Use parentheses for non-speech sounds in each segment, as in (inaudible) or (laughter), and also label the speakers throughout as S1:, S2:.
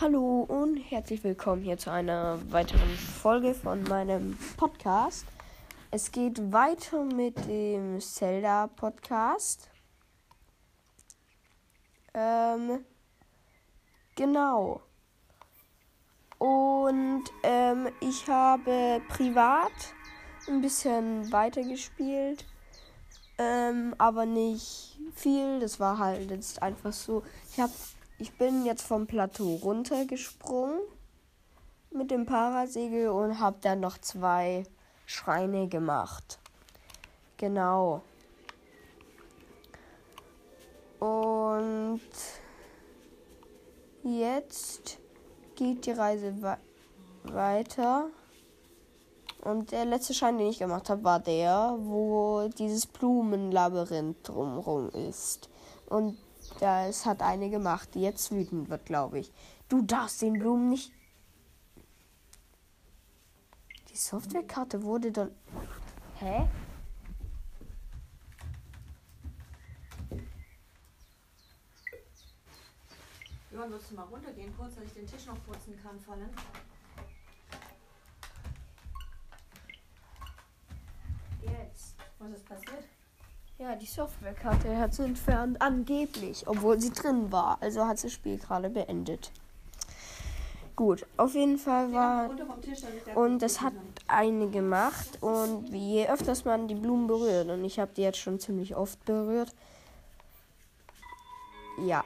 S1: Hallo und herzlich willkommen hier zu einer weiteren Folge von meinem Podcast. Es geht weiter mit dem Zelda Podcast. Ähm, genau. Und ähm, ich habe privat ein bisschen weitergespielt, ähm, aber nicht viel. Das war halt jetzt einfach so. Ich habe ich bin jetzt vom Plateau runtergesprungen mit dem Parasegel und habe dann noch zwei Schreine gemacht. Genau. Und jetzt geht die Reise we weiter. Und der letzte Schein, den ich gemacht habe, war der, wo dieses Blumenlabyrinth drumherum ist. Und ja, es hat eine gemacht, die jetzt wütend wird, glaube ich. Du darfst den Blumen nicht. Die Softwarekarte wurde dann. Hä?
S2: Johann, willst du mal runtergehen, kurz, dass ich den Tisch noch putzen kann, Fallen?
S1: Jetzt.
S2: Was ist passiert?
S1: Ja, die Softwarekarte hat sie entfernt, angeblich, obwohl sie drin war. Also hat sie das Spiel gerade beendet. Gut, auf jeden Fall war. Und das hat eine gemacht. Und je öfters man die Blumen berührt, und ich habe die jetzt schon ziemlich oft berührt. Ja.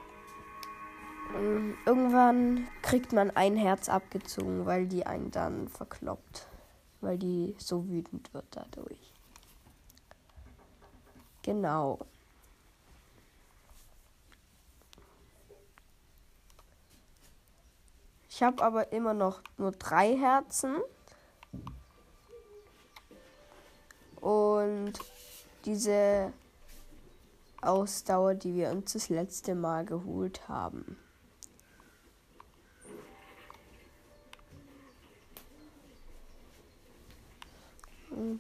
S1: Und irgendwann kriegt man ein Herz abgezogen, weil die einen dann verkloppt. Weil die so wütend wird dadurch. Genau. Ich habe aber immer noch nur drei Herzen. Und diese Ausdauer, die wir uns das letzte Mal geholt haben.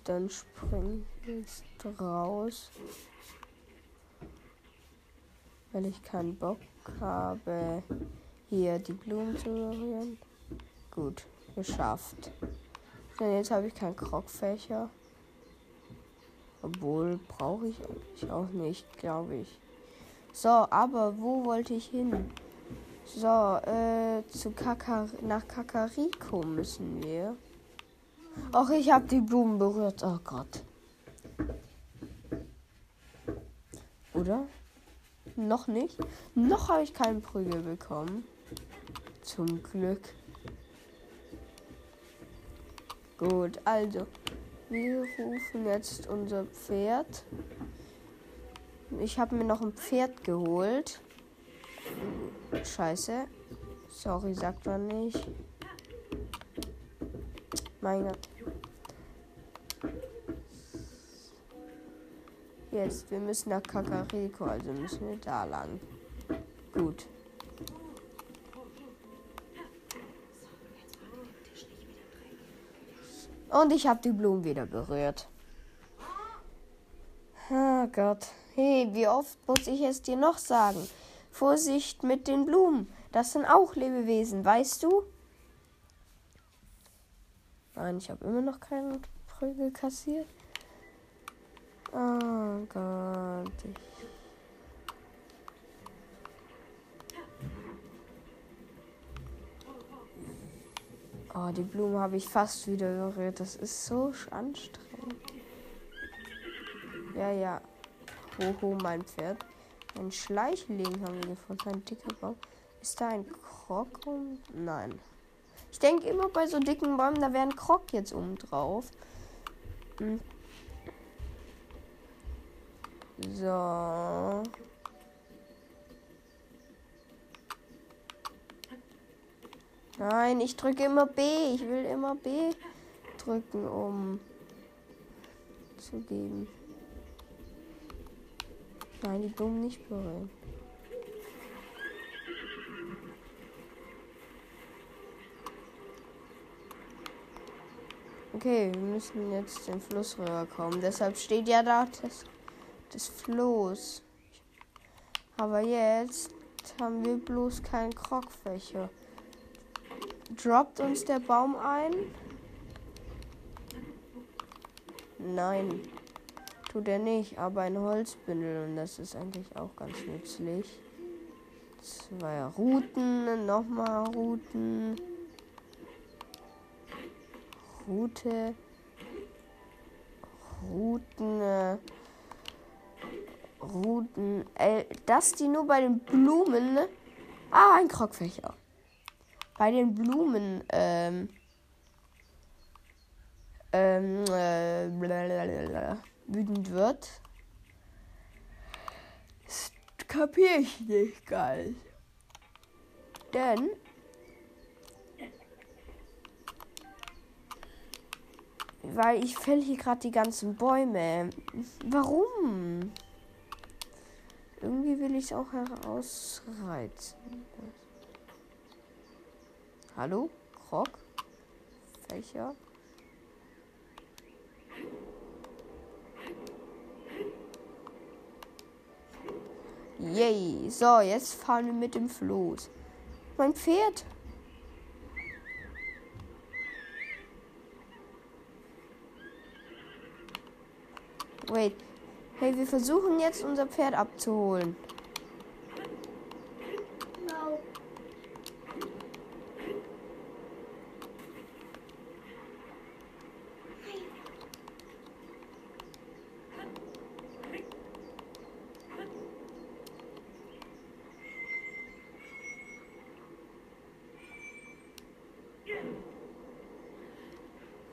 S1: Dann springe ich jetzt raus. Weil ich keinen Bock habe, hier die Blumen zu berühren. Gut, geschafft. Denn jetzt habe ich keinen Krogfächer. Obwohl, brauche ich eigentlich auch nicht, glaube ich. So, aber wo wollte ich hin? So, äh, zu Kakar nach Kakariko müssen wir. Ach, ich habe die Blumen berührt. Oh Gott. Oder? Noch nicht? Noch habe ich keinen Prügel bekommen. Zum Glück. Gut, also. Wir rufen jetzt unser Pferd. Ich habe mir noch ein Pferd geholt. Scheiße. Sorry, sagt man nicht. Mein Gott. Jetzt, wir müssen nach Kakariko, also müssen wir da lang. Gut. Und ich habe die Blumen wieder berührt. Oh Gott. Hey, wie oft muss ich es dir noch sagen? Vorsicht mit den Blumen. Das sind auch Lebewesen, weißt du? Nein, ich habe immer noch keinen Prügel kassiert. Oh Gott. Oh, die Blume habe ich fast wieder berührt. Das ist so anstrengend. Ja, ja. Hoho, mein Pferd. Ein Schleichling haben wir gefunden. Ein dicker Baum. Ist da ein Krog? Nein. Ich denke immer bei so dicken Bäumen, da wäre ein Krog jetzt oben drauf. Hm. So. Nein, ich drücke immer B. Ich will immer B drücken, um zu geben. Nein, die Blumen nicht berühren. Okay, wir müssen jetzt den Fluss rüberkommen. Deshalb steht ja da das, das Floß. Aber jetzt haben wir bloß keinen Krogfächer. Droppt uns der Baum ein? Nein, tut er nicht, aber ein Holzbündel und das ist eigentlich auch ganz nützlich. Zwei Routen, nochmal Routen. Route. Routen. Äh, Routen. Äh, dass die nur bei den Blumen. Ah, ein Krogfächer. Bei den Blumen. Ähm, ähm, äh, wütend wird. Kapiere ich nicht geil. Denn weil ich fäll hier gerade die ganzen Bäume. Warum? Irgendwie will ich es auch herausreizen. Hallo? Krog? Fächer? Yay. So, jetzt fahren wir mit dem Floß. Mein Pferd. Wait. Hey, wir versuchen jetzt unser Pferd abzuholen.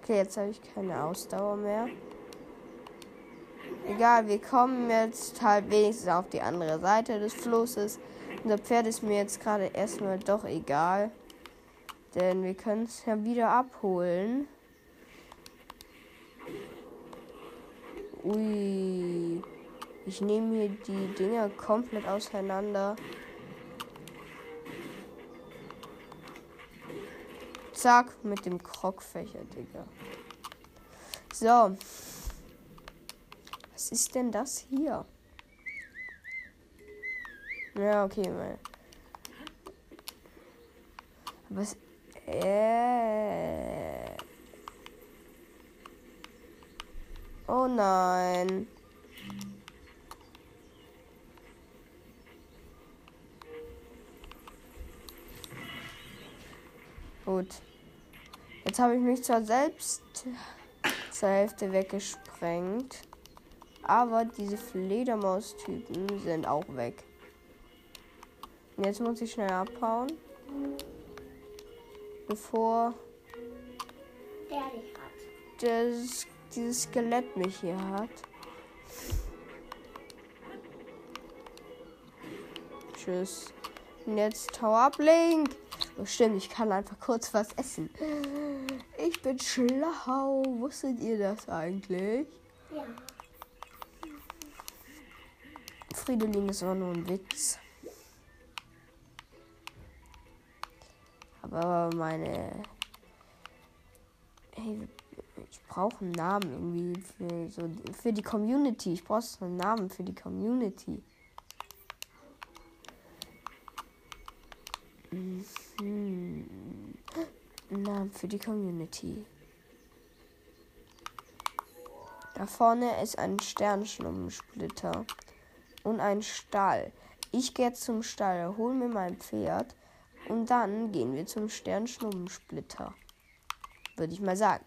S1: Okay, jetzt habe ich keine Ausdauer mehr. Egal, wir kommen jetzt halt wenigstens auf die andere Seite des Flusses. Unser Pferd ist mir jetzt gerade erstmal doch egal. Denn wir können es ja wieder abholen. Ui. Ich nehme hier die Dinger komplett auseinander. Zack, mit dem Krogfächer, Digga. So. Was ist denn das hier? Ja, okay, mal. Was? Äh. Oh nein. Gut. Jetzt habe ich mich zwar selbst zur Hälfte weggesprengt, aber diese Fledermaus-Typen sind auch weg. Und jetzt muss ich schnell abhauen, bevor das, dieses Skelett mich hier hat. Tschüss. Und jetzt Tower ab, Link. Oh, stimmt, ich kann einfach kurz was essen. Ich bin schlau. Wusstet ihr das eigentlich? Ja. Fridolin ist auch nur ein Witz. Aber meine. Hey, ich brauche einen Namen irgendwie für so für die Community. Ich brauche einen Namen für die Community. Mhm. Namen für die Community. Da vorne ist ein Sternschnummensplitter und ein Stall. Ich gehe zum Stall, hol mir mein Pferd und dann gehen wir zum Sternschnummensplitter. Würde ich mal sagen.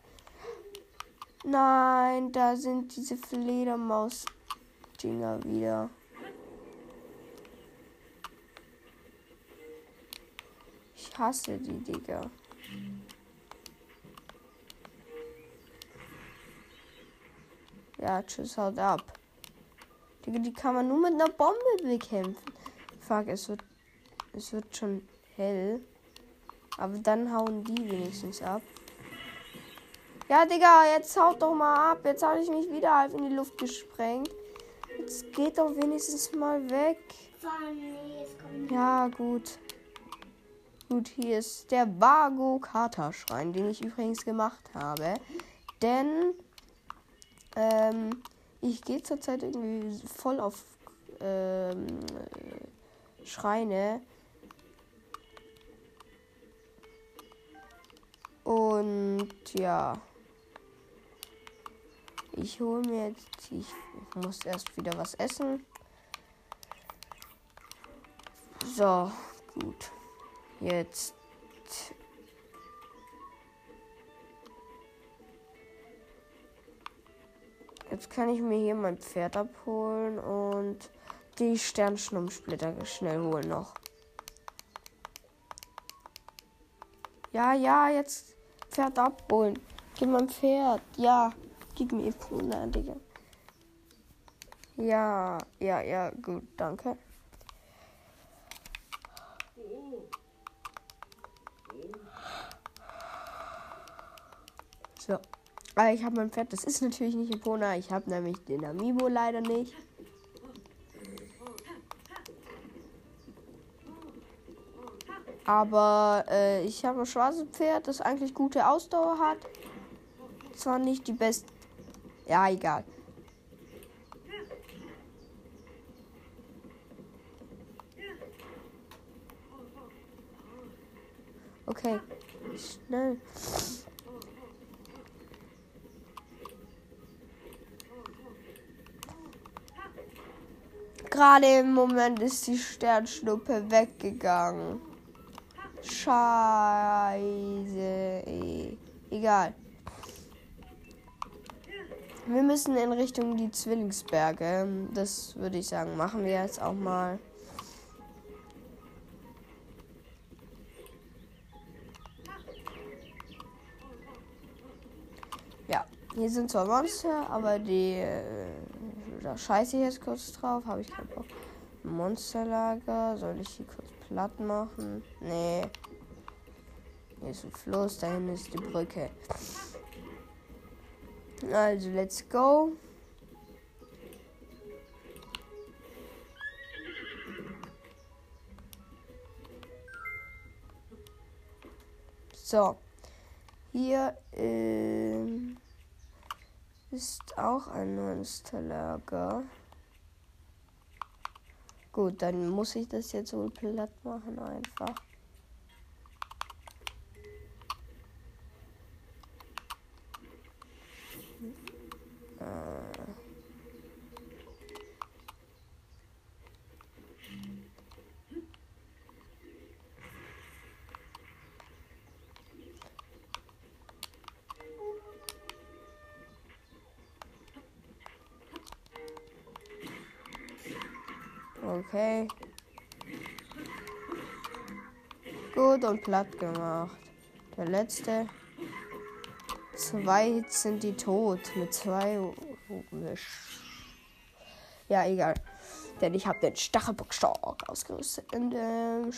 S1: Nein, da sind diese Fledermaus-Dinger wieder. Ich hasse die, Digga. Ja, tschüss, haut ab. Die kann man nur mit einer Bombe bekämpfen. Fuck, es wird, es wird schon hell. Aber dann hauen die wenigstens ab. Ja, Digga, jetzt haut doch mal ab. Jetzt habe ich mich wieder halb in die Luft gesprengt. Jetzt geht doch wenigstens mal weg. Ja, gut. Gut, hier ist der Vago Kata Schrein, den ich übrigens gemacht habe. Denn ähm, ich gehe zurzeit irgendwie voll auf ähm, Schreine. Und ja. Ich hole mir jetzt. Ich muss erst wieder was essen. So, gut. Jetzt. Jetzt kann ich mir hier mein Pferd abholen und die Sternschnummsplitter schnell holen noch. Ja, ja, jetzt Pferd abholen. Gib mein Pferd. Ja, gib mir Puna, Digga. Ja, ja, ja, gut, danke. So. Aber ich habe mein Pferd. Das ist natürlich nicht Epona. Ich habe nämlich den Amiibo leider nicht. Aber äh, ich habe ein schwarzes Pferd, das eigentlich gute Ausdauer hat. Zwar nicht die beste. Ja, egal. Okay. Schnell. Gerade im Moment ist die Sternschnuppe weggegangen. Scheiße. Egal. Wir müssen in Richtung die Zwillingsberge. Das würde ich sagen, machen wir jetzt auch mal. Ja, hier sind zwar Monster, aber die. Äh, da scheiße ich jetzt kurz drauf. Habe ich keinen Bock. Monsterlager. Soll ich hier kurz platt machen? Nee. Hier ist ein Fluss, dahin ist die Brücke. Also, let's go. So. Hier ähm, ist auch ein Monsterlager. Gut, dann muss ich das jetzt wohl platt machen einfach. Okay. Gut und platt gemacht. Der letzte. Zwei sind die tot. Mit zwei. Ja, egal. Denn ich habe den Stachelbock stark ausgerüstet. In dem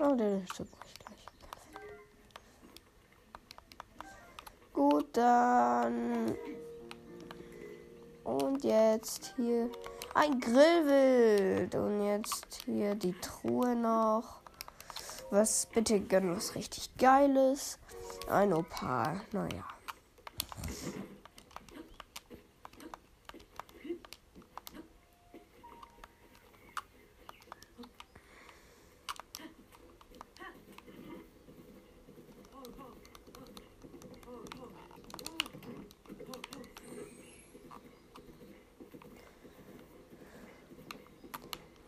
S1: Oh, der ist super. Gut, dann. Und jetzt hier ein Grillwild. Und jetzt hier die Truhe noch. Was bitte gönn was richtig Geiles. Ein Opal. Naja.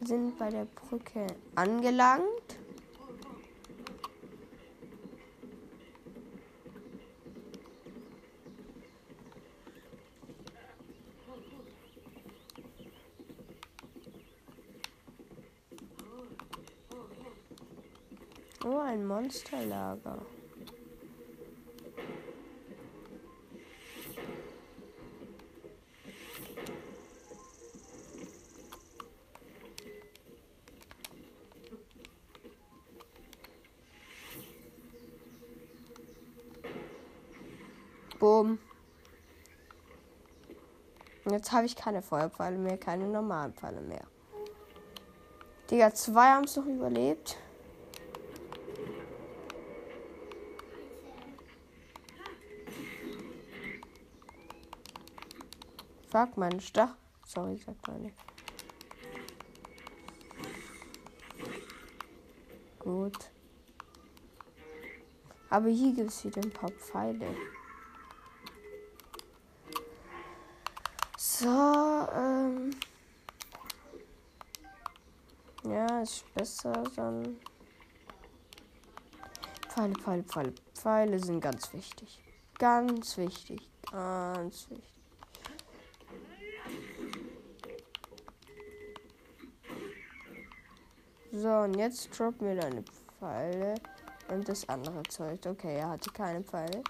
S1: sind bei der Brücke angelangt. Oh, ein Monsterlager. Boom. Jetzt habe ich keine Feuerpfeile mehr, keine normalen Pfeile mehr. Digga, zwei haben es noch überlebt. Fuck, mein Stach Sorry, sagt meine. Gut. Aber hier gibt es wieder ein paar Pfeile. So, ähm. Ja, ist besser dann. Pfeile, Pfeile, Pfeile. Pfeile sind ganz wichtig. Ganz wichtig. Ganz wichtig. So, und jetzt drop mir deine Pfeile und das andere Zeug. Okay, er hatte keine Pfeile.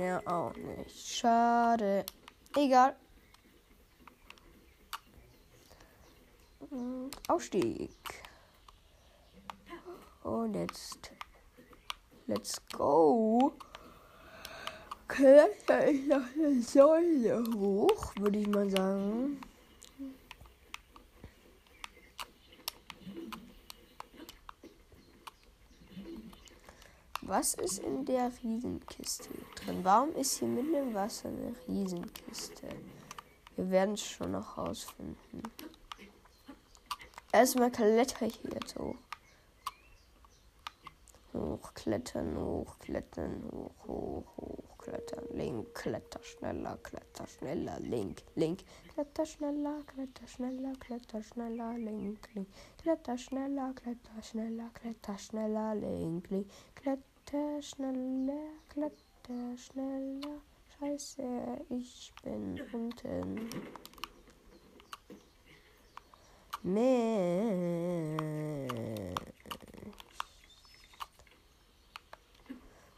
S1: Ja, auch nicht. Schade. Egal. Und Aufstieg. Und jetzt. Let's go. Kletter ich nach der Säule hoch, würde ich mal sagen. Was ist in der Riesenkiste drin? Warum ist hier mitten im Wasser eine Riesenkiste? Wir werden es schon noch rausfinden. Erstmal kletter ich jetzt hoch. Hochklettern, hochklettern, hoch, hoch, hochklettern. Link, kletter schneller, kletter schneller, link, link. Kletter schneller, kletter schneller, kletter schneller, link, link. Kletter schneller, kletter schneller, kletter schneller, link, link. Kletter schneller, kletter schneller. Scheiße, ich bin unten. Mist.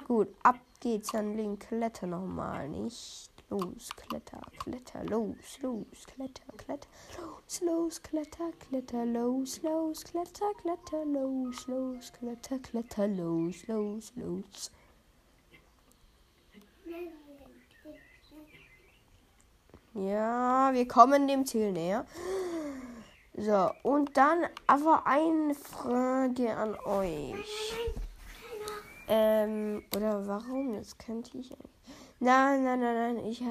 S1: Gut, ab geht's dann Link. Kletter nochmal. Nicht los, kletter, kletter, los, los, kletter, kletter, los, los, kletter, kletter, los, los, kletter, kletter, los, los, kletter, kletter, los, los, los. Ja, wir kommen dem Ziel näher. So, und dann aber eine Frage an euch. Ähm, oder warum? Das könnte ich. Nein, nein, nein, nein, ich.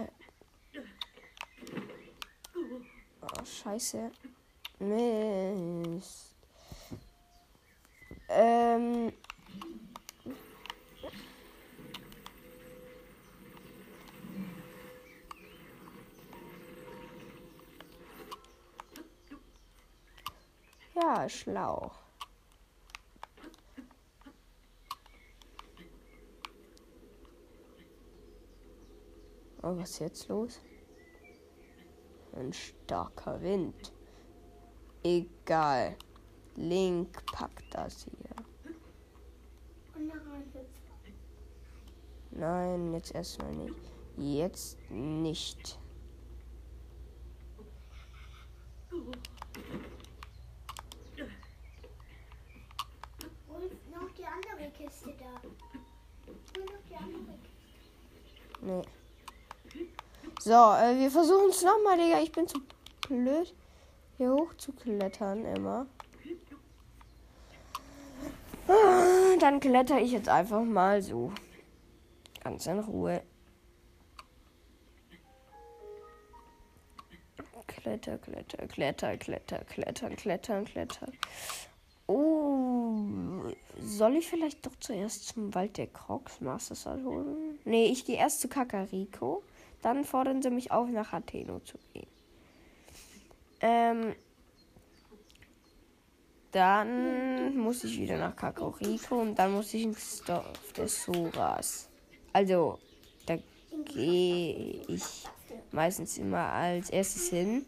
S1: Oh, scheiße. Mist. Ähm. Ja, schlau. Oh, was ist jetzt los? Ein starker Wind. Egal. Link packt das hier. Nein, jetzt erstmal nicht. Jetzt nicht.
S3: Und noch die andere Kiste da. Und noch die andere Kiste.
S1: Nee. So, äh, wir versuchen es nochmal, Digga. Ich bin zu blöd, hier hoch zu klettern immer. Ah, Dann kletter ich jetzt einfach mal so. Ganz in Ruhe. Kletter, kletter, kletter, kletter, klettern, klettern, klettern. Oh, soll ich vielleicht doch zuerst zum Wald der Crocs Master Sword holen? Nee, ich gehe erst zu Kakariko. Dann fordern sie mich auf, nach Atheno zu gehen. Ähm, dann muss ich wieder nach Kakariko und dann muss ich ins Dorf des Soras. Also, da gehe ich meistens immer als erstes hin.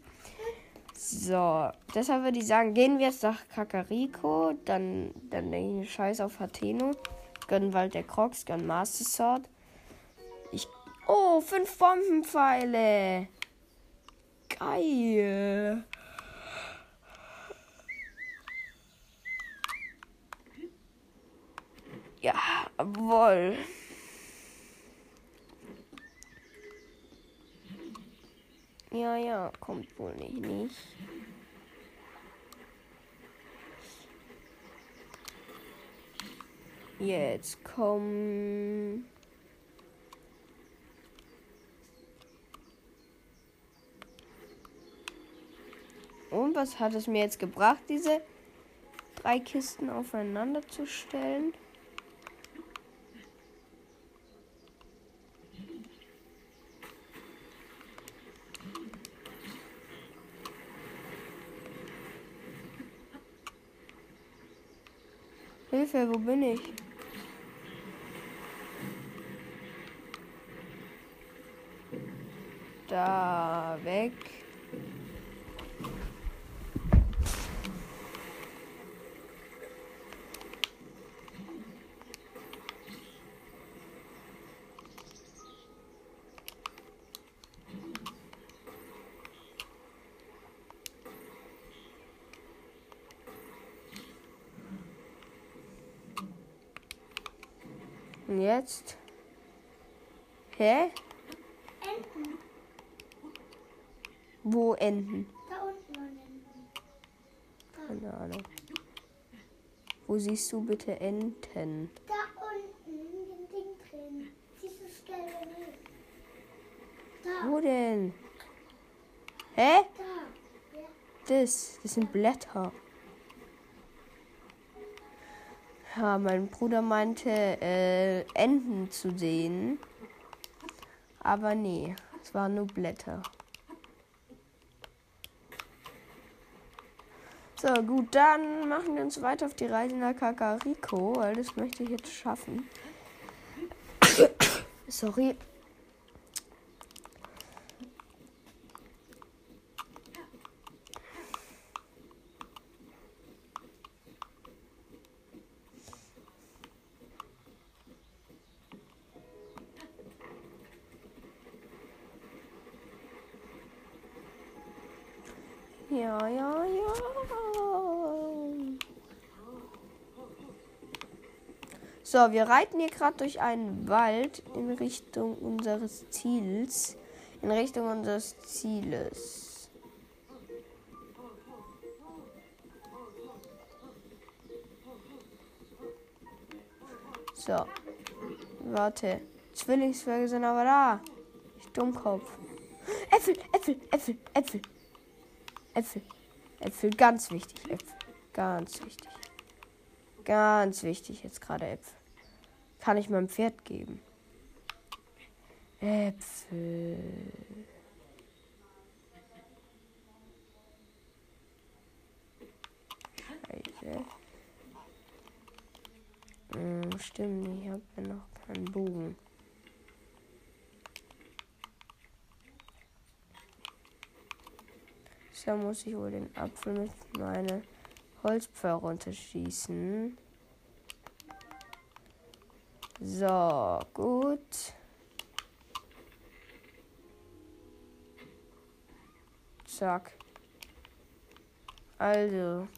S1: So, deshalb würde ich sagen, gehen wir jetzt nach Kakariko, dann, dann denke ich Scheiß auf Atheno, gönnen Wald der Crocs, gönnen Master Sword. Oh, fünf Bombenpfeile. Geil. Ja, jawohl. Ja, ja, kommt wohl nicht, nicht. Jetzt komm. Und was hat es mir jetzt gebracht, diese drei Kisten aufeinander zu stellen? Hilfe, wo bin ich? Da weg. Und jetzt? Hä?
S3: Enten.
S1: Wo enden?
S3: Da unten waren Enten.
S1: Keine Ahnung. Wo siehst du bitte Enten?
S3: Da unten in dem Ding drin. Dieses gelbe Ding. Da,
S1: Wo denn? Hä?
S3: da. Ja.
S1: Das, das sind Blätter. Ja, mein Bruder meinte, äh, Enten zu sehen. Aber nee, es waren nur Blätter. So, gut, dann machen wir uns weiter auf die Reise nach Kakariko, weil das möchte ich jetzt schaffen. (coughs) Sorry. So, wir reiten hier gerade durch einen Wald in Richtung unseres Ziels. In Richtung unseres Zieles. So. Warte. Zwillingswerke sind aber da. Ich Dummkopf. Äpfel, Äpfel, Äpfel, Äpfel. Äpfel. Äpfel, ganz wichtig. Äpfel. Ganz wichtig. Ganz wichtig jetzt gerade Äpfel. Kann ich meinem Pferd geben. Äpfel. Scheiße. Hm, stimmt, ich habe ja noch keinen Bogen. So muss ich wohl den Apfel mit meiner Holzpfeil runterschießen. So, gut. Zack. Also,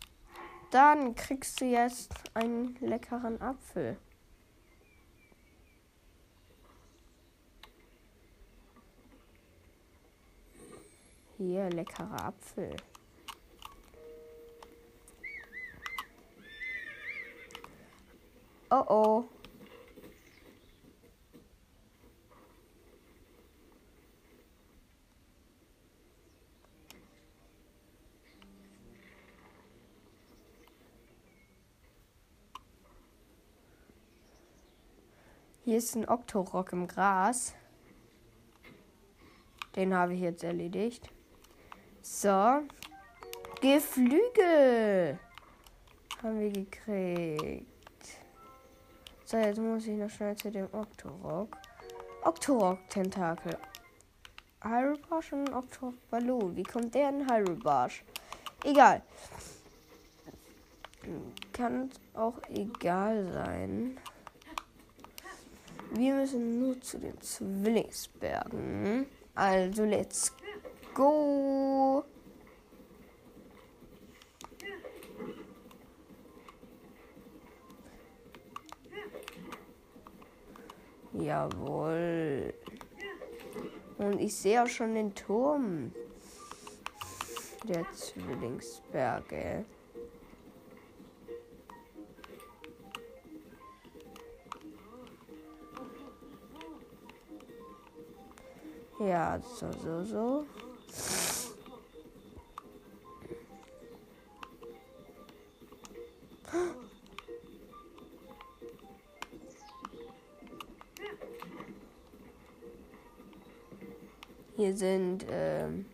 S1: dann kriegst du jetzt einen leckeren Apfel. Hier, leckerer Apfel. Oh oh. Hier ist ein Oktorock im Gras. Den habe ich jetzt erledigt. So. Geflügel. Haben wir gekriegt. So, jetzt muss ich noch schnell zu dem Octorok. Octorok-Tentakel. Hyrule-Barsch und Octorok-Ballon. Wie kommt der in Hyrule-Barsch? Egal. Kann auch egal sein. Wir müssen nur zu den Zwillingsbergen. Also, let's go. Jawohl. Und ich sehe auch schon den Turm der Zwillingsberge. Ja, so, so, so. Hier sind ähm,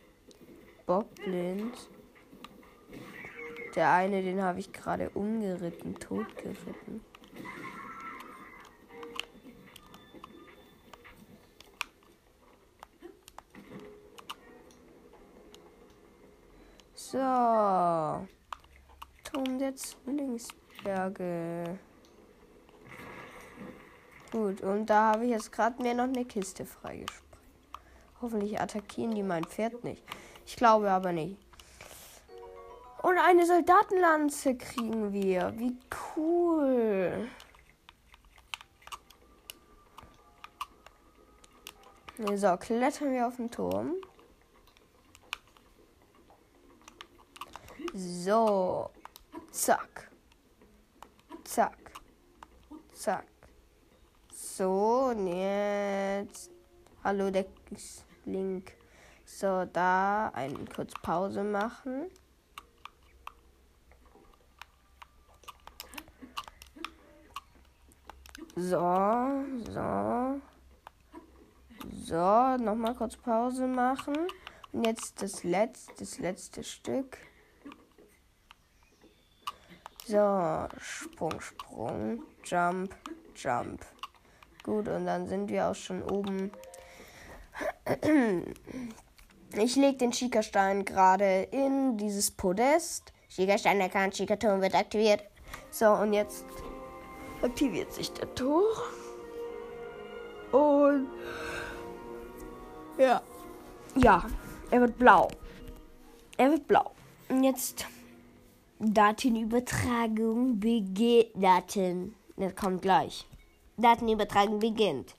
S1: Bobblins. Der eine, den habe ich gerade umgeritten, totgeritten. So. Turm der Zwillingsberge. Gut, und da habe ich jetzt gerade mir noch eine Kiste freigesprochen. Hoffentlich attackieren die mein Pferd nicht. Ich glaube aber nicht. Und eine Soldatenlanze kriegen wir. Wie cool. So, klettern wir auf den Turm. So. Zack. Zack. Zack. So, und jetzt. Hallo, der Link. So, da einen kurz Pause machen. So, so. So, nochmal kurz Pause machen. Und jetzt das letzte, das letzte Stück. So, Sprung, Sprung, Jump, Jump. Gut, und dann sind wir auch schon oben. Ich lege den Schikastein gerade in dieses Podest. Schikastein erkannt, Schikaturm wird aktiviert. So, und jetzt aktiviert sich der Tor. Und ja. Ja, er wird blau. Er wird blau. Und jetzt Datenübertragung beginnt. Daten. Das kommt gleich. Datenübertragung beginnt.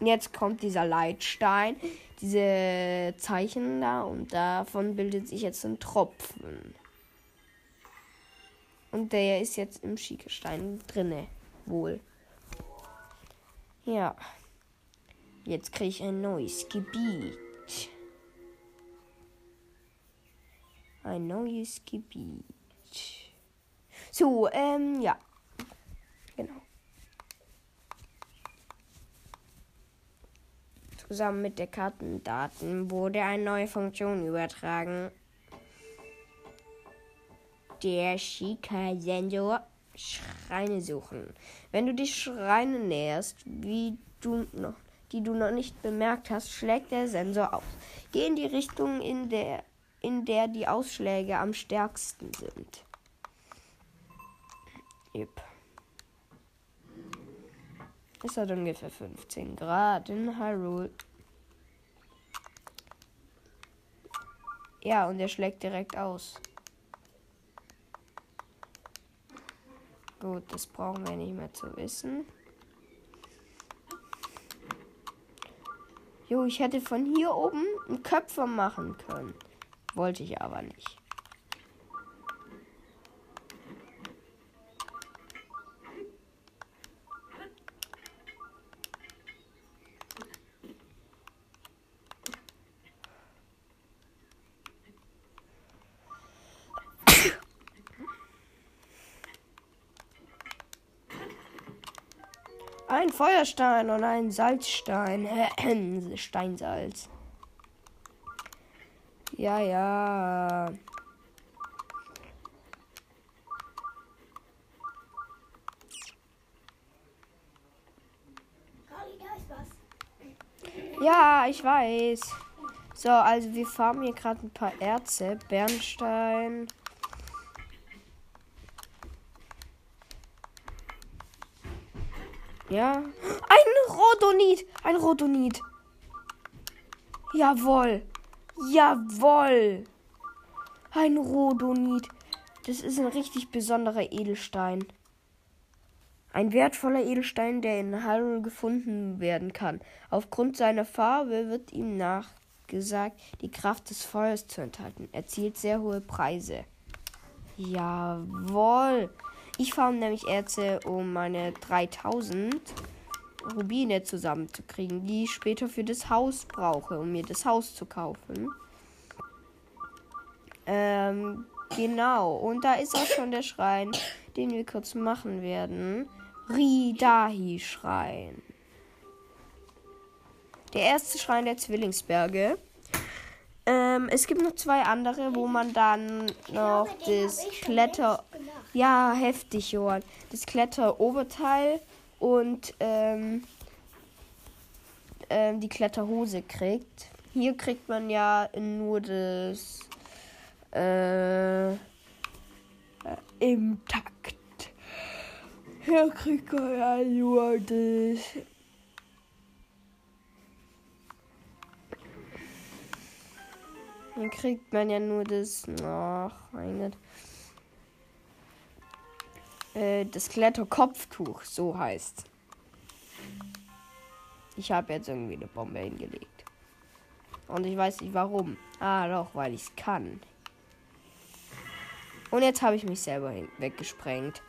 S1: Jetzt kommt dieser Leitstein, diese Zeichen da und davon bildet sich jetzt ein Tropfen. Und der ist jetzt im Schiekestein drinne. Wohl. Ja. Jetzt kriege ich ein neues Gebiet. Ein neues Gebiet. So, ähm, ja. Genau. Zusammen mit der Kartendaten wurde eine neue Funktion übertragen. Der Shika-Sensor Schreine suchen. Wenn du die Schreine näherst, wie du noch, die du noch nicht bemerkt hast, schlägt der Sensor aus. Geh in die Richtung, in der in der die Ausschläge am stärksten sind. Yep. Es hat ungefähr 15 Grad in Hyrule. Ja, und er schlägt direkt aus. Gut, das brauchen wir nicht mehr zu wissen. Jo, ich hätte von hier oben einen Köpfer machen können. Wollte ich aber nicht. Ein Feuerstein und ein Salzstein. (clears throat) Steinsalz. Ja, ja. Ja, ich weiß. So, also wir farmen hier gerade ein paar Erze. Bernstein. Ja. Ein Rodonit. Ein Rodonit. Jawohl. Jawoll. Ein Rodonit. Das ist ein richtig besonderer Edelstein. Ein wertvoller Edelstein, der in Hyrule gefunden werden kann. Aufgrund seiner Farbe wird ihm nachgesagt, die Kraft des Feuers zu enthalten. Er zielt sehr hohe Preise. Jawohl. Ich farm nämlich Erze, um meine 3000 Rubine zusammenzukriegen, die ich später für das Haus brauche, um mir das Haus zu kaufen. Ähm, genau. Und da ist auch schon der Schrein, den wir kurz machen werden. Ridahi-Schrein. Der erste Schrein der Zwillingsberge. Ähm, es gibt noch zwei andere, wo man dann noch
S3: glaube,
S1: das Kletter. Ja, heftig, Johann. Das Kletteroberteil und ähm, ähm, die Kletterhose kriegt. Hier kriegt man ja nur das äh, im Takt. Hier kriegt man ja nur das. Hier kriegt man ja nur das. Ach, mein Gott. Äh, das Kletterkopftuch, so heißt. Ich habe jetzt irgendwie eine Bombe hingelegt. Und ich weiß nicht warum. Ah, doch, weil ich es kann. Und jetzt habe ich mich selber weggesprengt.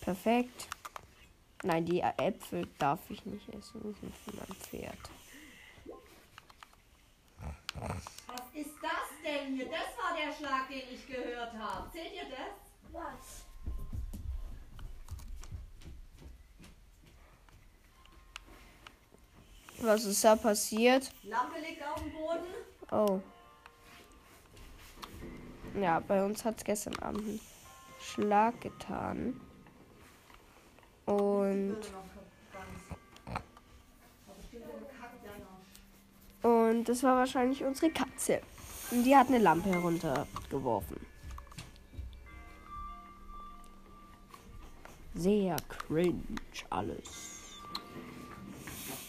S1: Perfekt. Nein, die Äpfel darf ich nicht essen. Die sind für mein Pferd.
S2: Was ist das denn hier? Das war der Schlag, den ich gehört habe. Seht ihr das?
S3: Was?
S1: Was ist da passiert?
S2: Lampe liegt auf dem Boden.
S1: Oh. Ja, bei uns hat es gestern Abend einen Schlag getan. Und, und das war wahrscheinlich unsere Katze. Und die hat eine Lampe heruntergeworfen. Sehr cringe alles.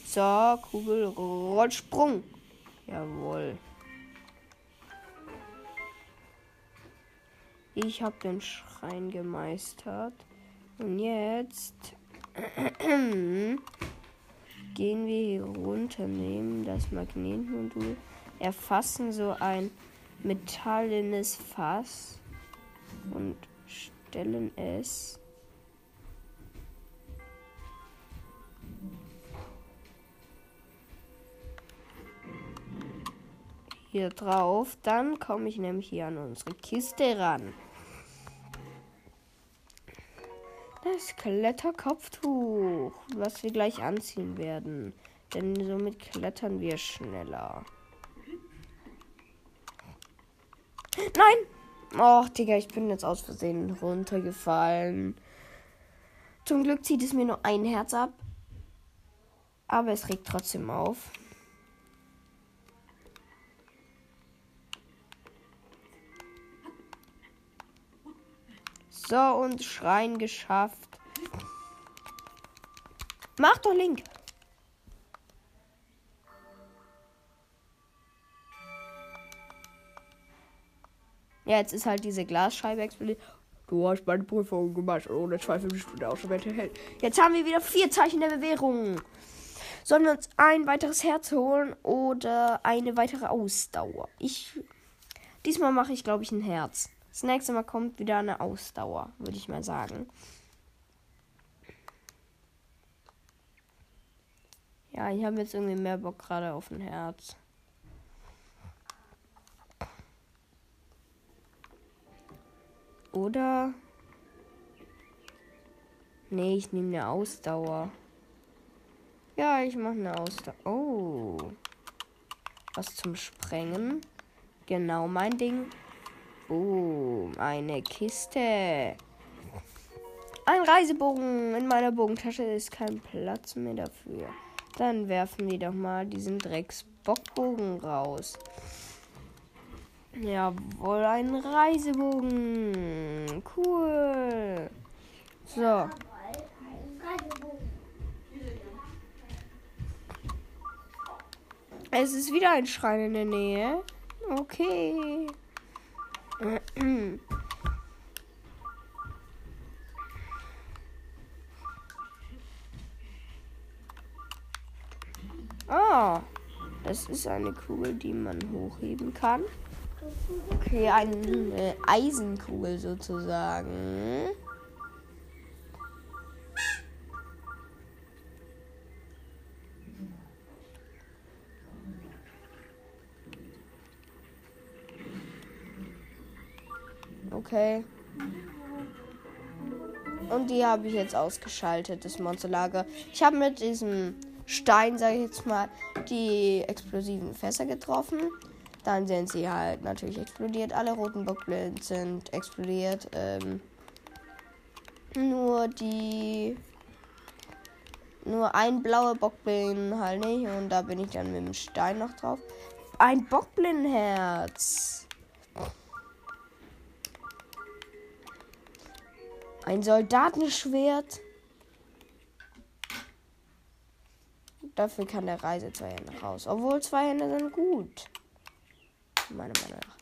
S1: So, Kugel, Rollsprung. Jawohl. Ich habe den Schrein gemeistert. Und jetzt (clears throat) gehen wir hier runter, nehmen das Magnetmodul, erfassen so ein metallenes Fass und stellen es hier drauf. Dann komme ich nämlich hier an unsere Kiste ran. Kletterkopftuch, was wir gleich anziehen werden. Denn somit klettern wir schneller. Nein! Och, Digga, ich bin jetzt aus Versehen runtergefallen. Zum Glück zieht es mir nur ein Herz ab. Aber es regt trotzdem auf. So, und Schrein geschafft. Mach doch Link. Ja, jetzt ist halt diese Glasscheibe explodiert. Du hast meine Prüfung gemacht. Ohne Zweifel bist du der auserwählte Held. Jetzt haben wir wieder vier Zeichen der Bewährung. Sollen wir uns ein weiteres Herz holen oder eine weitere Ausdauer? Ich. Diesmal mache ich, glaube ich, ein Herz. Das nächste Mal kommt wieder eine Ausdauer, würde ich mal sagen. Ja, ich habe jetzt irgendwie mehr Bock gerade auf ein Herz. Oder. Nee, ich nehme eine Ausdauer. Ja, ich mache eine Ausdauer. Oh. Was zum Sprengen. Genau mein Ding. Oh, eine Kiste. Ein Reisebogen. In meiner Bogentasche ist kein Platz mehr dafür. Dann werfen wir doch mal diesen Drecksbockbogen raus. Jawohl, ein Reisebogen. Cool. So. Es ist wieder ein Schrein in der Nähe. Okay. (clears throat) Ah, das ist eine Kugel, die man hochheben kann. Okay, eine Eisenkugel sozusagen. Okay. Und die habe ich jetzt ausgeschaltet, das Monsterlager. Ich habe mit diesem Stein, sage ich jetzt mal, die explosiven Fässer getroffen. Dann sind sie halt natürlich explodiert. Alle roten Bockblenden sind explodiert. Ähm, nur die. Nur ein blauer Bockblind halt nicht. Und da bin ich dann mit dem Stein noch drauf. Ein Bockblindenherz. Ein Soldatenschwert. Dafür kann der Reise zwei Hände raus. Obwohl zwei Hände sind gut. Meiner Meinung nach.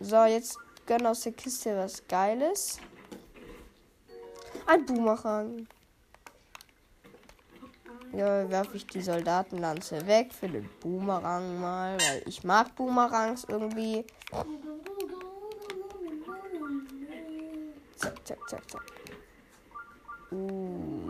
S1: So, jetzt gönn aus der Kiste was Geiles. Ein Boomerang. Ja, werfe ich die Soldatenlanze weg für den Boomerang mal, weil ich mag Boomerangs irgendwie. Zack, zack, zack, zack. Uh.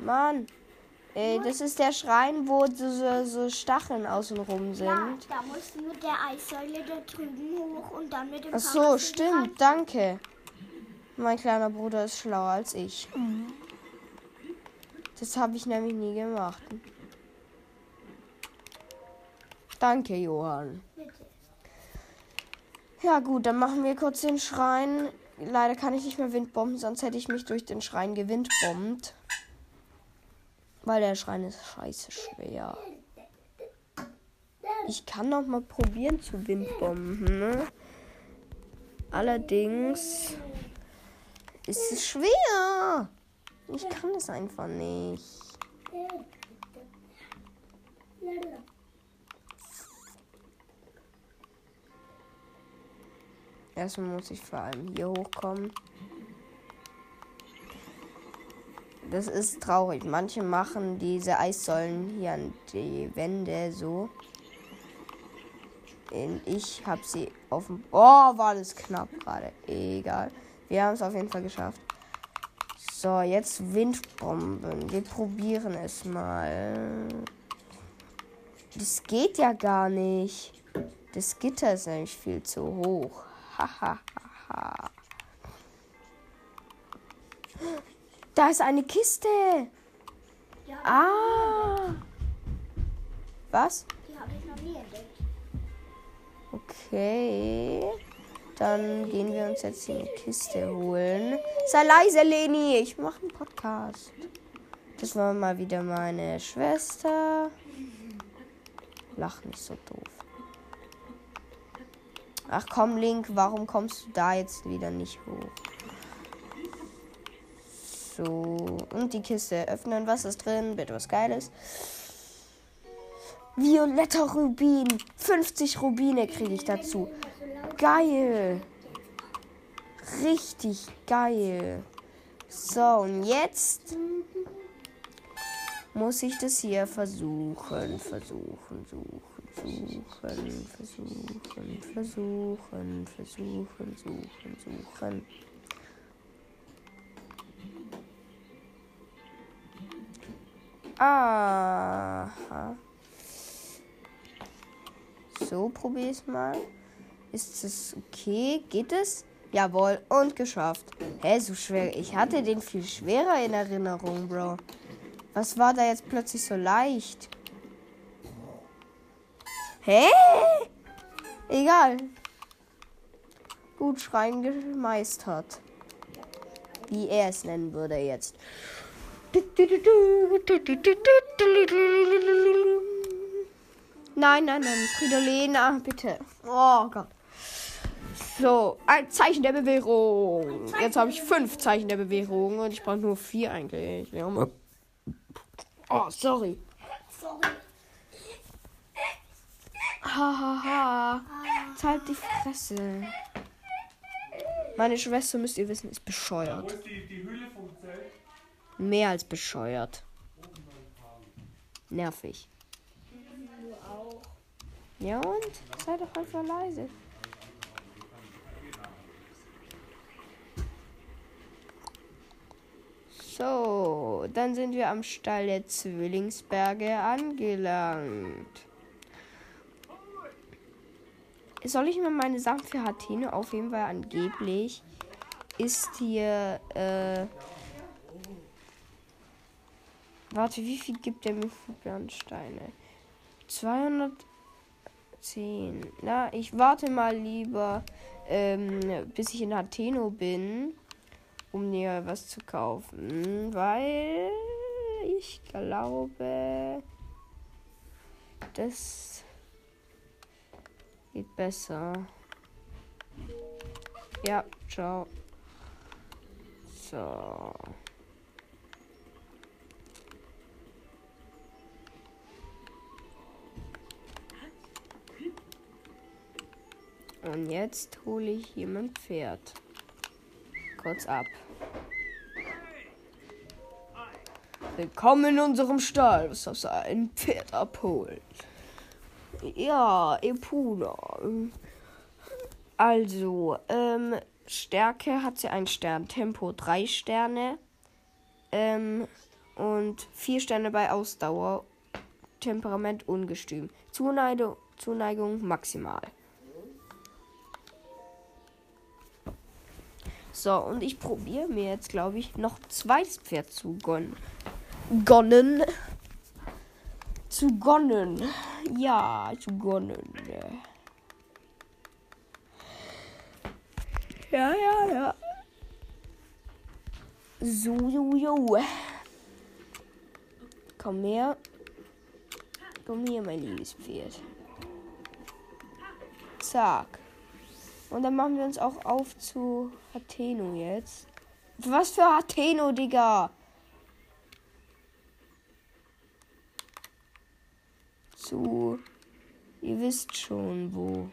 S1: Mann. Ey, das ist der Schrein, wo so, so, so Stacheln außenrum
S3: Ja,
S1: sind.
S3: da musst du mit der Eissäule da drüben hoch und dann mit dem
S1: Ach so, stimmt, danke. Mein kleiner Bruder ist schlauer als ich. Das habe ich nämlich nie gemacht. Danke, Johann.
S3: Bitte.
S1: Ja gut, dann machen wir kurz den Schrein. Leider kann ich nicht mehr Windbomben, sonst hätte ich mich durch den Schrein gewindbombt. Weil der Schrein ist scheiße schwer. Ich kann noch mal probieren zu windbomben, ne? Allerdings ist es schwer. Ich kann es einfach nicht. Erstmal muss ich vor allem hier hochkommen. Das ist traurig. Manche machen diese Eissäulen hier an die Wände so. Und ich habe sie auf dem. Oh, war das knapp gerade. Egal. Wir haben es auf jeden Fall geschafft. So, jetzt Windbomben. Wir probieren es mal. Das geht ja gar nicht. Das Gitter ist nämlich viel zu hoch. Hahaha. Da ist eine Kiste.
S3: Ja,
S1: Ah. Was?
S3: die habe ich noch nie entdeckt.
S1: Okay. Dann gehen wir uns jetzt hier eine Kiste holen. Sei leise, Leni. Ich mache einen Podcast. Das war mal wieder meine Schwester. Lach nicht so doof. Ach komm, Link, warum kommst du da jetzt wieder nicht hoch? So, und die Kiste öffnen. Was ist drin? Bitte was Geiles. Violetter Rubin. 50 Rubine kriege ich dazu. Geil. Richtig geil. So, und jetzt muss ich das hier versuchen, versuchen, suchen, suchen, versuchen, versuchen, versuchen, suchen, suchen. Aha. So, probier es mal. Ist es okay? Geht es? Jawohl, und geschafft. Hä, so schwer. Ich hatte den viel schwerer in Erinnerung, Bro. Was war da jetzt plötzlich so leicht? Hä? Egal. Gut Schreien gemeistert. Wie er es nennen würde jetzt. Nein, nein, nein. Fridolina, bitte. Oh Gott. So, ein Zeichen der Bewährung. Jetzt habe ich fünf Zeichen der Bewährung und ich brauche nur vier eigentlich. Ja. Oh, sorry. Hahaha. Ha, ha. Zahlt die Fresse. Meine Schwester, müsst ihr wissen, ist bescheuert.
S4: Wo ist die, die Hülle vom?
S1: Mehr als bescheuert. Nervig. Ja und? Sei doch einfach leise. So, dann sind wir am Stall der Zwillingsberge angelangt. Soll ich mal meine Sachen für Hatene aufheben, weil angeblich ist hier, äh, Warte, wie viel gibt der mir für Bernsteine? 210. Na, ich warte mal lieber, ähm, bis ich in Atheno bin, um mir was zu kaufen. Weil ich glaube, das geht besser. Ja, ciao. So. Und jetzt hole ich hier mein Pferd. Kurz ab. Willkommen in unserem Stall. Was hast du ein Pferd abholen? Ja, Epuna. Also, ähm, Stärke hat sie einen Stern, Tempo drei Sterne ähm, und vier Sterne bei Ausdauer, Temperament ungestüm, Zuneigung, Zuneigung maximal. So, und ich probiere mir jetzt, glaube ich, noch zweites Pferd zu gonnen. Gonnen. Zu gonnen. Ja, zu gonnen. Ja, ja, ja. So, jo, jo. Komm her. Komm her, mein liebes Pferd. Zack. Und dann machen wir uns auch auf zu Atheno jetzt. Was für Atheno, Digga? Zu. Ihr wisst schon wo.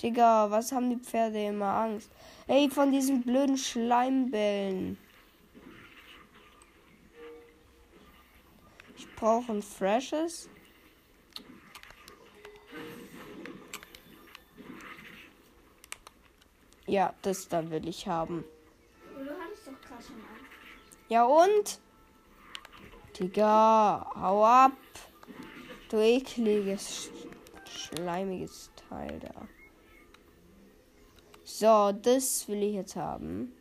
S1: Digga, was haben die Pferde immer Angst? Ey, von diesen blöden Schleimbällen. Ich brauche ein freshes. Ja, das da will ich haben.
S3: Du hattest doch gerade schon an.
S1: Ja und? Digga, hau ab. Du ekliges, schleimiges Teil da. So, das will ich jetzt haben.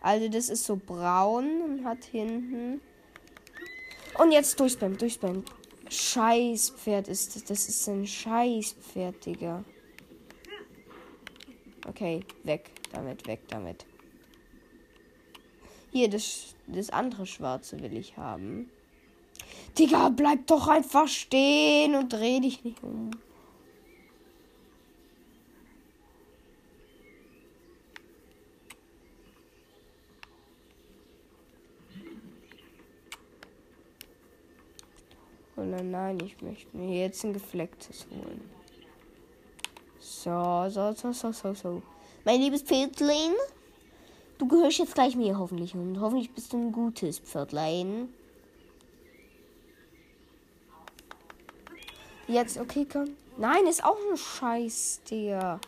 S1: Also das ist so braun und hat hinten. Und jetzt durchspammen, durchspammen. Scheißpferd ist das. Das ist ein Scheißpferd, Digga. Okay, weg damit, weg damit. Hier, das, das andere Schwarze will ich haben. Digga, bleib doch einfach stehen und dreh dich nicht um. Oh nein, nein, ich möchte mir jetzt ein geflecktes holen. So, so, so, so, so, so. Mein liebes Pferdlein, du gehörst jetzt gleich mir hoffentlich und hoffentlich bist du ein gutes Pferdlein. Jetzt, okay, komm. Nein, ist auch ein Scheiß, Digga.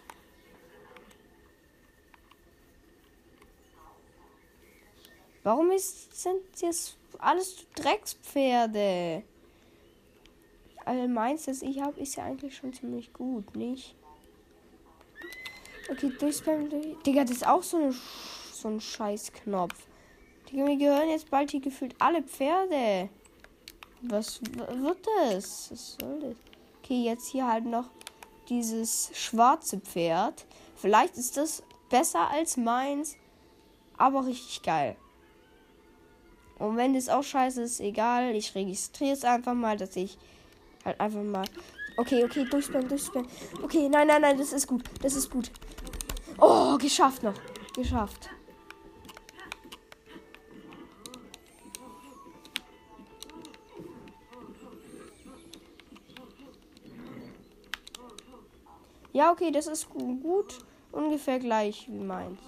S1: Warum ist, sind jetzt alles Dreckspferde? All meins, das ich habe, ist ja eigentlich schon ziemlich gut, nicht? Okay, durchspammen. Durch. Digga, das ist auch so, eine, so ein Scheißknopf. Digga, mir gehören jetzt bald hier gefühlt alle Pferde. Was wird das? Was soll das? Okay, jetzt hier halt noch dieses schwarze Pferd. Vielleicht ist das besser als meins, aber richtig geil. Und wenn das auch scheiße ist, egal. Ich registriere es einfach mal, dass ich halt einfach mal. Okay, okay, durchspammen, durchspammen. Okay, nein, nein, nein, das ist gut. Das ist gut. Oh, geschafft noch. Geschafft. Ja, okay, das ist gu- gut. Ungefähr gleich wie meins.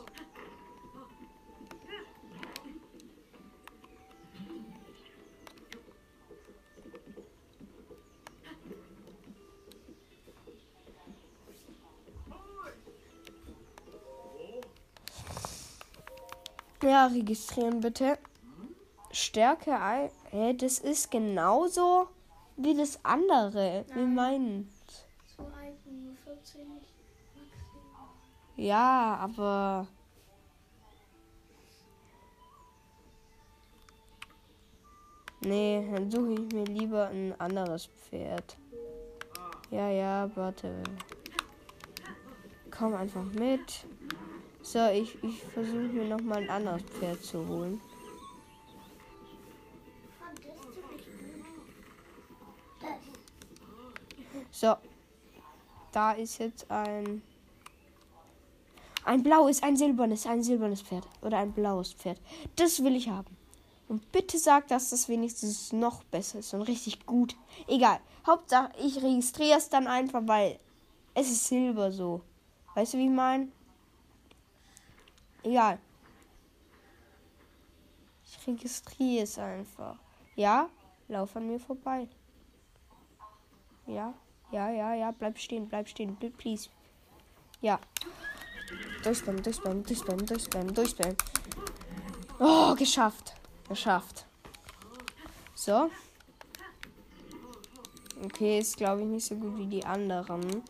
S1: Ja, registrieren bitte. Stärke ein. Hä, das ist genauso wie das andere. Wie meinen.
S3: So alten, nur 14 nicht. Maximal.
S1: Ja, aber. Nee, dann suche ich mir lieber ein anderes Pferd. Ja, ja, warte. Komm einfach mit. So, ich, ich versuche mir noch mal ein anderes Pferd zu holen. So. Da ist jetzt ein. Ein blaues, ein silbernes, ein silbernes Pferd. Oder ein blaues Pferd. Das will ich haben. Und bitte sag, dass das wenigstens noch besser ist und richtig gut. Egal. Hauptsache, ich registriere es dann einfach, weil es ist Silber so. Weißt du, wie ich meine? Egal. Ich registriere es einfach. Ja? Lauf an mir vorbei. Ja? Ja, ja, ja. Bleib stehen, bleib stehen. Pl- Please. Ja. Durchspammen, durchspammen, durchspammen, durchspammen, durchspammen. Oh, geschafft. Geschafft. So. Okay, ist glaube ich nicht so gut wie die anderen.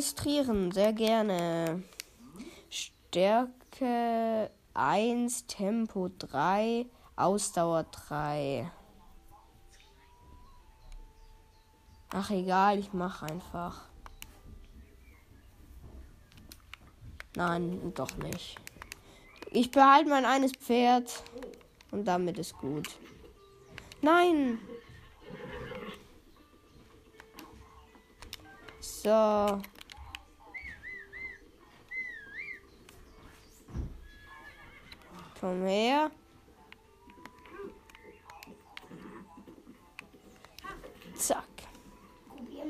S1: Registrieren, sehr gerne. Stärke 1, Tempo 3, Ausdauer 3. Ach egal, ich mach einfach. Nein, doch nicht. Ich behalte mein eines Pferd und damit ist gut. Nein. So. Komm her. Zack.
S3: Probier.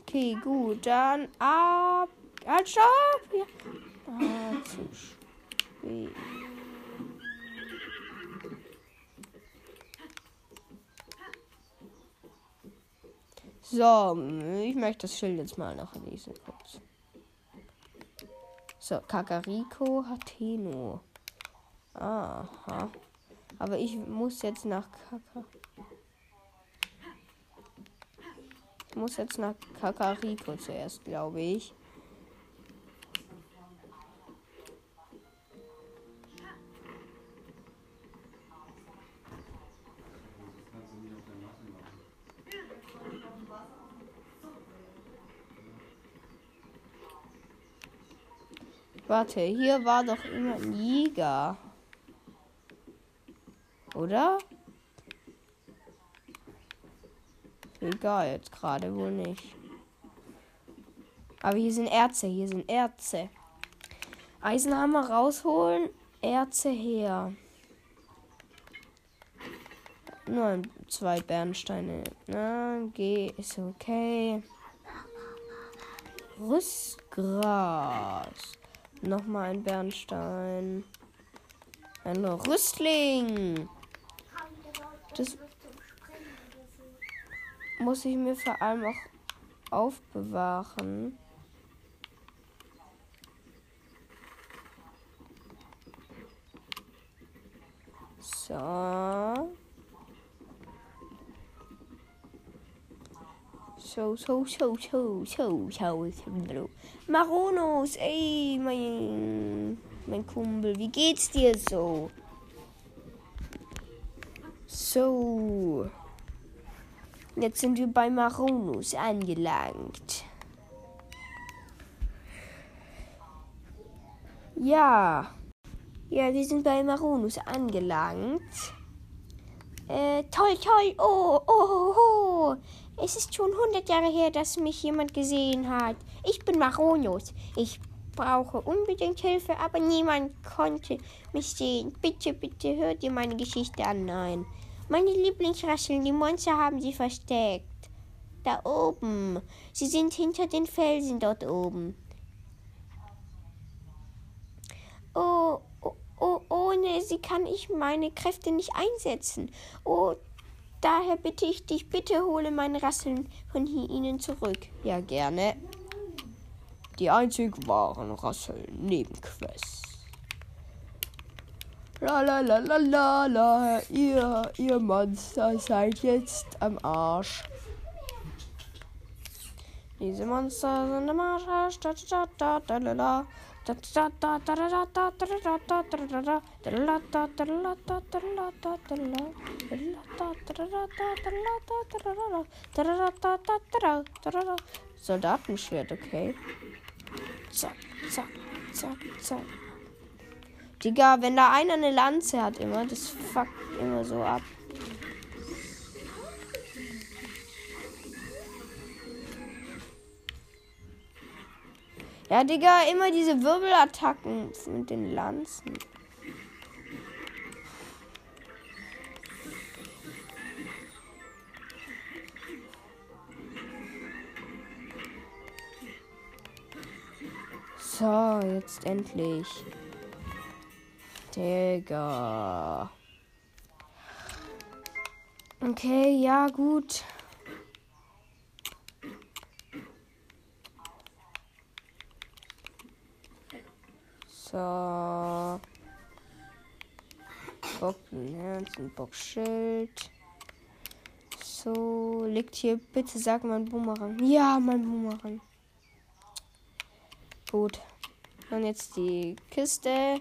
S1: Okay, gut, dann ab. Halt, stopp! Ja. Ah, zu spät. So, ich möchte das Schild jetzt mal noch lesen kurz. So, Kakariko Hateno. Aha. Aber ich muss jetzt nach Kaka. Ich muss jetzt nach Kakariko zuerst, glaube ich. Warte, hier war doch immer ein Jäger. Oder? Egal, jetzt gerade wohl nicht. Aber hier sind Erze, hier sind Erze. Eisenhammer rausholen, Erze her. Nur ein- zwei Bernsteine. Na, geh, ist okay. Rüstgras. Nochmal ein Bernstein. Ein Rüstling. Das-? Muss ich mir vor allem auch aufbewahren. So. So, so, so, so, so, so, so. Maronos, ey, mein, mein Kumpel, wie geht's dir so? So. Jetzt sind wir bei Maronus angelangt. Ja. Ja, wir sind bei Maronus angelangt. Äh, toll, toll. Oh, oh, oh. Es ist schon 100 Jahre her, dass mich jemand gesehen hat. Ich bin Maronus. Ich brauche unbedingt Hilfe, aber niemand konnte mich sehen. Bitte, bitte hört ihr meine Geschichte an. Nein. Meine Lieblingsrascheln, die Monster haben sie versteckt. Da oben. Sie sind hinter den Felsen dort oben. Oh, oh, oh, ohne sie kann ich meine Kräfte nicht einsetzen. Oh, daher bitte ich dich, bitte hole meine Rasseln von hier ihnen zurück. Ja, gerne. Die einzig wahren Rasseln Nebenquests. La la la la la la, ihr, ihr Monster seid jetzt am Arsch. Diese Monster sind am Arsch. Da, da, da, da, da, da. Soldatenschwert, okay. Zack, zack, zack, zack. Digga, wenn da einer eine Lanze hat immer, das fuckt immer so ab. Ja, Digga, immer diese Wirbelattacken mit den Lanzen. So, jetzt endlich. Digga. Okay, ja, gut. So. Bockherz und Bockschild. So, liegt hier bitte, sag mal Boomerang. Ja, mein Boomerang. Gut. Dann jetzt die Kiste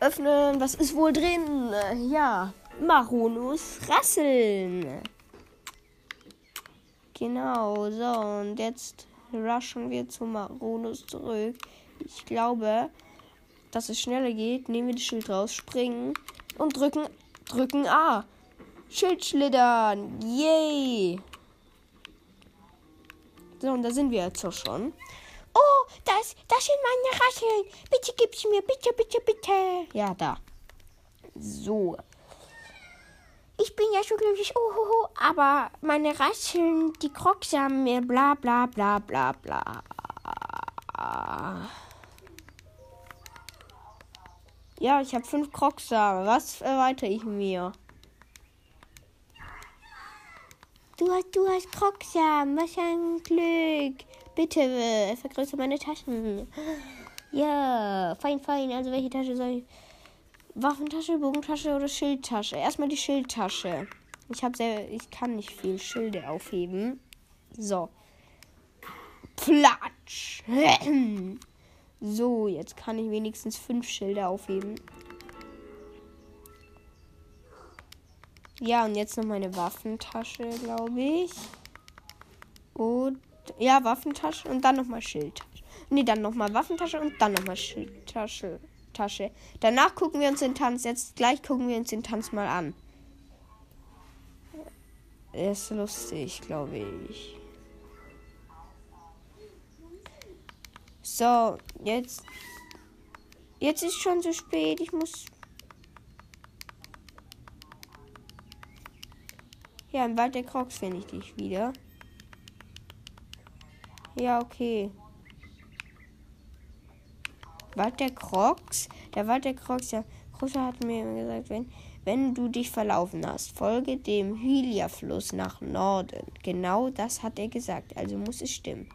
S1: öffnen. Was ist wohl drin? Ja, Maronus Rasseln. Genau, so. Und jetzt rushen wir zu Maronus zurück. Ich glaube, dass es schneller geht. Nehmen wir das Schild raus, springen und drücken, drücken A. Schild schlittern. Yay. So, und da sind wir jetzt auch schon. Oh, das, das sind meine Rasseln. Bitte gib's mir, bitte, bitte, bitte. Ja, da. So. Ich bin ja schon glücklich, oh, ho, ho, aber meine Rasseln, die Crocs haben mir bla bla bla bla bla. Ja, ich habe fünf Crocs Was erweitere ich mir? Du hast, du hast Crocs-Samen. Was ein Glück. Bitte, vergrößere meine Taschen. Ja, fein, fein. Also welche Tasche soll ich? Waffentasche, Bogentasche oder Schildtasche? Erstmal die Schildtasche. Ich habe sehr, ich kann nicht viel Schilde aufheben. So. Platsch. (clears throat) So, jetzt kann ich wenigstens fünf Schilder aufheben. Ja, und jetzt noch meine Waffentasche, glaube ich. Und ja, Waffentasche und dann nochmal Schildtasche. Ne, dann nochmal Waffentasche und dann nochmal Schildtasche. Tasche. Danach gucken wir uns den Tanz. Jetzt gleich gucken wir uns den Tanz mal an. Er ist lustig, glaube ich. So, jetzt. Jetzt ist schon zu spät. Ich muss. Ja, im Wald der Crocs finde ich dich wieder. Ja, okay. Wald der Crocs? Der Wald der Crocs, ja. Großer hat mir immer gesagt, wenn, wenn du dich verlaufen hast, folge dem Hylia-Fluss nach Norden. Genau das hat er gesagt, also muss es stimmen.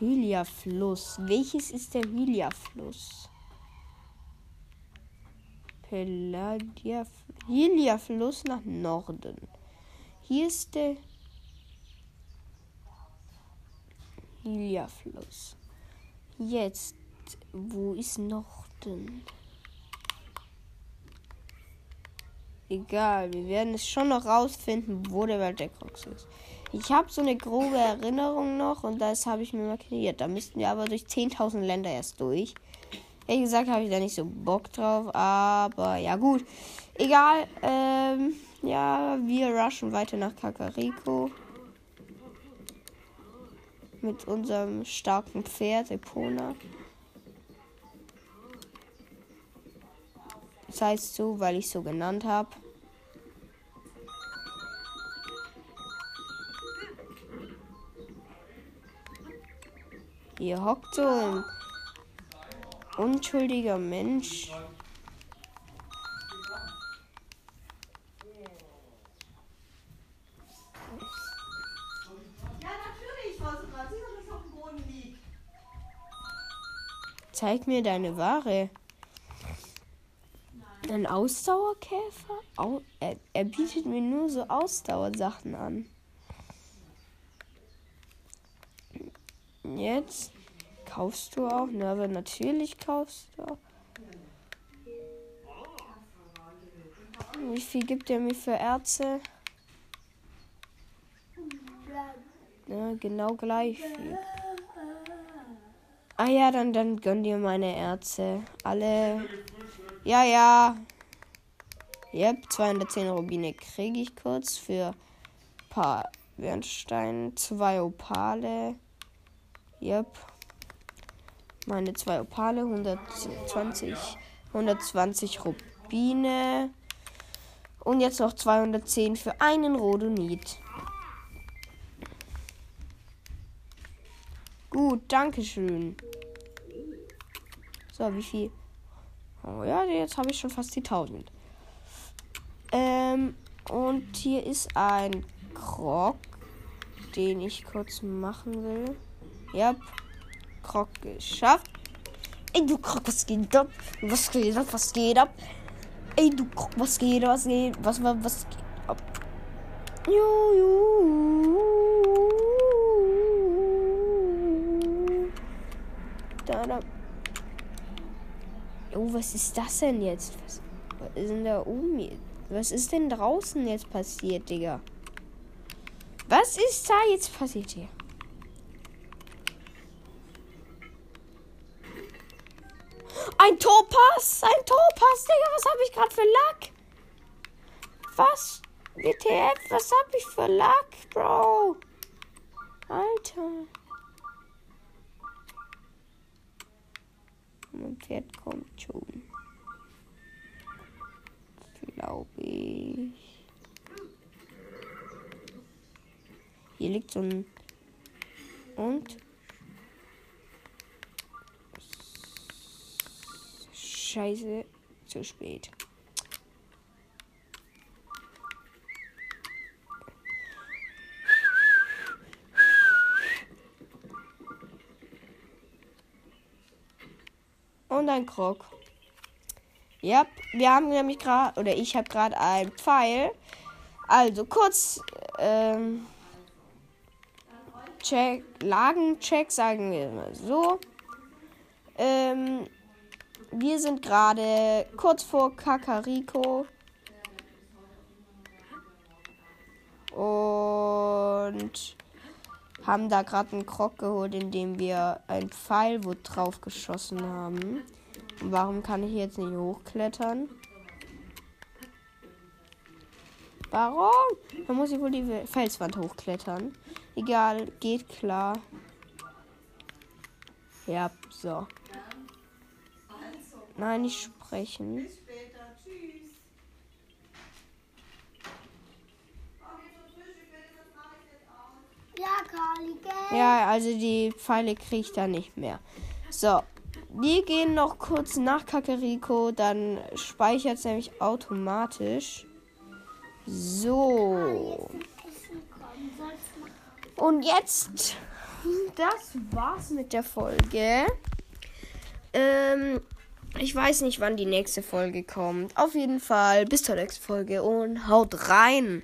S1: Hylia-Fluss. Welches ist der Hylia-Fluss? Hylia-Fluss nach Norden. Hier ist der Hylia-Fluss. Jetzt, wo ist Norden? Egal, wir werden es schon noch rausfinden, wo der Wald ist. Ich habe so eine grobe Erinnerung noch und das habe ich mir markiert. Da müssten wir aber durch 10.000 Länder erst durch. Ehrlich gesagt habe ich da nicht so Bock drauf, aber ja gut. Egal, ähm, ja, wir rushen weiter nach Kakariko. Mit unserem starken Pferd, Epona. Das heißt so, weil ich so genannt habe. Hier hockt so ein unschuldiger Mensch. Zeig mir deine Ware. Ein Ausdauerkäfer? Au er, er bietet mir nur so Ausdauersachen an. Jetzt kaufst du auch. Na, aber natürlich kaufst du auch. Wie viel gibt er mir für Erze? Ja, genau gleich viel. Ah ja, dann, dann gönn dir meine Erze. Alle. Ja, ja. Yep, 210 Rubine kriege ich kurz für paar Bernstein, zwei Opale. Yep. Meine zwei Opale, 120, 120 Rubine. Und jetzt noch 210 für einen Rodonit. Gut, danke schön. So, wie viel? Oh ja, jetzt habe ich schon fast die 1000. Ähm, und hier ist ein Krog, den ich kurz machen will. Ja, Krog geschafft. Ey, du Krog, was geht ab? Was geht ab? Was geht ab? Ey, du Krog, was geht ab? Was geht Was, was, was geht ab? Juhu. Da, da. Oh, was ist das denn jetzt? Was, was ist denn da oben? jetzt? Was ist denn draußen jetzt passiert, Digga? Was ist da jetzt passiert hier? Ein Topaz! Ein Topaz, Digga! Was habe ich gerade für Lack? Was? WTF? Was habe ich für Lack, Bro? Alter. Mein Pferd kommt schon. Glaube ich. Hier liegt so ein. Und? Scheiße, zu spät. Und ein Krog. Ja, wir haben nämlich gerade, oder ich habe gerade ein Pfeil. Also kurz, ähm, Check, Lagencheck, sagen wir mal so. Ähm, wir sind gerade kurz vor Kakariko. Und haben da gerade einen Krog geholt, indem wir ein Pfeil wo drauf geschossen haben. Und warum kann ich jetzt nicht hochklettern? Warum? Da muss ich wohl die Felswand hochklettern. Egal, geht klar. Ja, so.
S2: Ich jetzt auch.
S3: Ja, Kali, gell?
S1: Ja, also die Pfeile kriege ich da nicht mehr. So, wir gehen noch kurz nach Kakariko, dann speichert es nämlich automatisch. So. Und jetzt, das war's mit der Folge. Ähm, ich weiß nicht, wann die nächste Folge kommt. Auf jeden Fall bis zur nächsten Folge und haut rein.